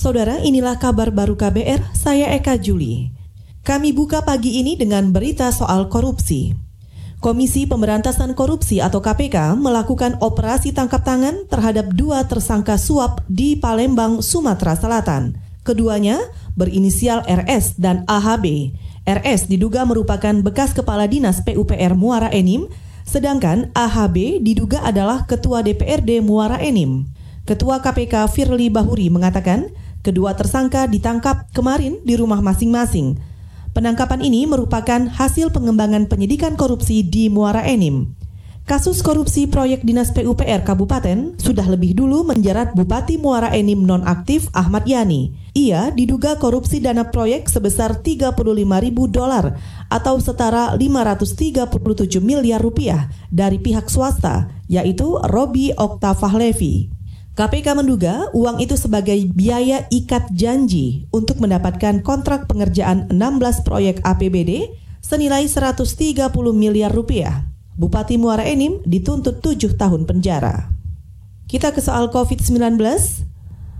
Saudara, inilah kabar baru KBR, saya Eka Juli. Kami buka pagi ini dengan berita soal korupsi. Komisi Pemberantasan Korupsi atau KPK melakukan operasi tangkap tangan terhadap dua tersangka suap di Palembang, Sumatera Selatan. Keduanya berinisial RS dan AHB. RS diduga merupakan bekas kepala dinas PUPR Muara Enim, sedangkan AHB diduga adalah ketua DPRD Muara Enim. Ketua KPK Firly Bahuri mengatakan, kedua tersangka ditangkap kemarin di rumah masing-masing. Penangkapan ini merupakan hasil pengembangan penyidikan korupsi di Muara Enim. Kasus korupsi proyek Dinas PUPR Kabupaten sudah lebih dulu menjerat Bupati Muara Enim nonaktif Ahmad Yani. Ia diduga korupsi dana proyek sebesar 35 ribu dolar atau setara 537 miliar rupiah dari pihak swasta, yaitu Robi Oktavahlevi. KPK menduga uang itu sebagai biaya ikat janji untuk mendapatkan kontrak pengerjaan 16 proyek APBD senilai 130 miliar rupiah. Bupati Muara Enim dituntut 7 tahun penjara. Kita ke soal COVID-19.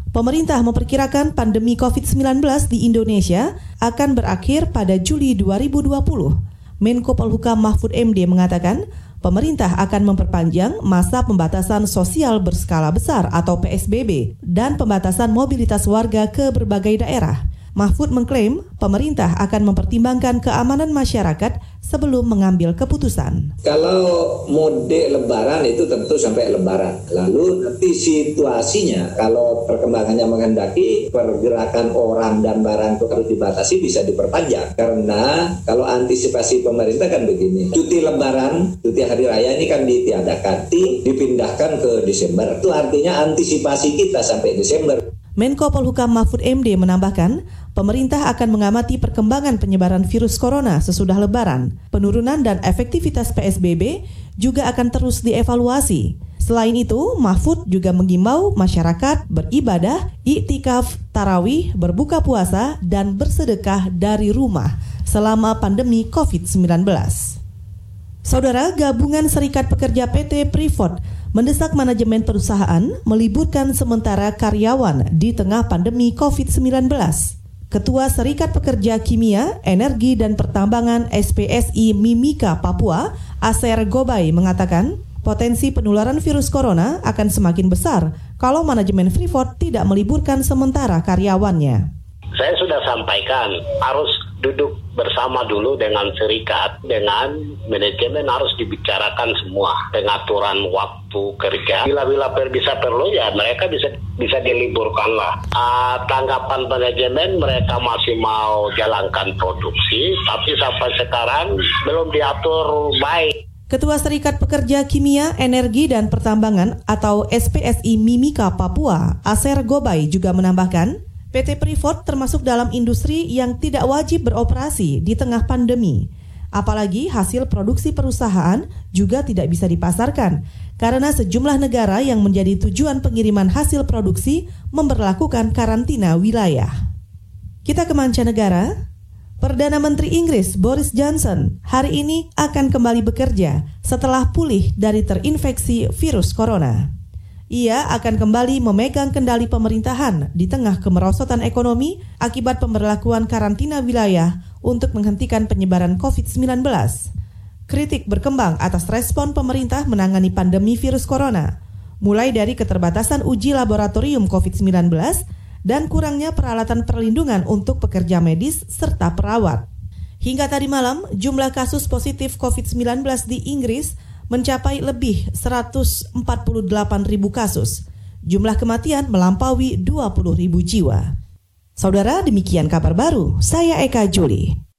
Pemerintah memperkirakan pandemi COVID-19 di Indonesia akan berakhir pada Juli 2020. Menko Polhukam Mahfud MD mengatakan pemerintah akan memperpanjang masa pembatasan sosial berskala besar atau PSBB dan pembatasan mobilitas warga ke berbagai daerah. Mahfud mengklaim pemerintah akan mempertimbangkan keamanan masyarakat sebelum mengambil keputusan. Kalau mudik lebaran itu tentu sampai lebaran. Lalu nanti situasinya kalau perkembangannya menghendaki pergerakan orang dan barang itu harus dibatasi bisa diperpanjang. Karena kalau antisipasi pemerintah kan begini. Cuti lebaran, cuti hari raya ini kan ditiadakan, dipindahkan ke Desember. Itu artinya antisipasi kita sampai Desember. Menko Polhukam Mahfud MD menambahkan, pemerintah akan mengamati perkembangan penyebaran virus corona sesudah lebaran. Penurunan dan efektivitas PSBB juga akan terus dievaluasi. Selain itu, Mahfud juga mengimbau masyarakat beribadah, iktikaf, tarawih, berbuka puasa, dan bersedekah dari rumah selama pandemi COVID-19. Saudara Gabungan Serikat Pekerja PT Freeport mendesak manajemen perusahaan meliburkan sementara karyawan di tengah pandemi COVID-19. Ketua Serikat Pekerja Kimia, Energi dan Pertambangan SPSI Mimika Papua, Aser Gobay mengatakan, potensi penularan virus corona akan semakin besar kalau manajemen Freeport tidak meliburkan sementara karyawannya. Saya sudah sampaikan harus duduk bersama dulu dengan serikat, dengan manajemen harus dibicarakan semua pengaturan waktu kerja. Bila-bila per, bisa perlu ya mereka bisa bisa diliburkan lah. Uh, tanggapan manajemen mereka masih mau jalankan produksi, tapi sampai sekarang belum diatur baik. Ketua Serikat Pekerja Kimia, Energi dan Pertambangan atau SPSI Mimika Papua, Aser Gobay juga menambahkan, PT Freeport termasuk dalam industri yang tidak wajib beroperasi di tengah pandemi. Apalagi hasil produksi perusahaan juga tidak bisa dipasarkan karena sejumlah negara yang menjadi tujuan pengiriman hasil produksi memperlakukan karantina wilayah. Kita ke mancanegara. Perdana Menteri Inggris Boris Johnson hari ini akan kembali bekerja setelah pulih dari terinfeksi virus corona. Ia akan kembali memegang kendali pemerintahan di tengah kemerosotan ekonomi akibat pemberlakuan karantina wilayah untuk menghentikan penyebaran COVID-19. Kritik berkembang atas respon pemerintah menangani pandemi virus corona, mulai dari keterbatasan uji laboratorium COVID-19 dan kurangnya peralatan perlindungan untuk pekerja medis serta perawat. Hingga tadi malam, jumlah kasus positif COVID-19 di Inggris mencapai lebih 148 ribu kasus. Jumlah kematian melampaui 20 ribu jiwa. Saudara, demikian kabar baru. Saya Eka Juli.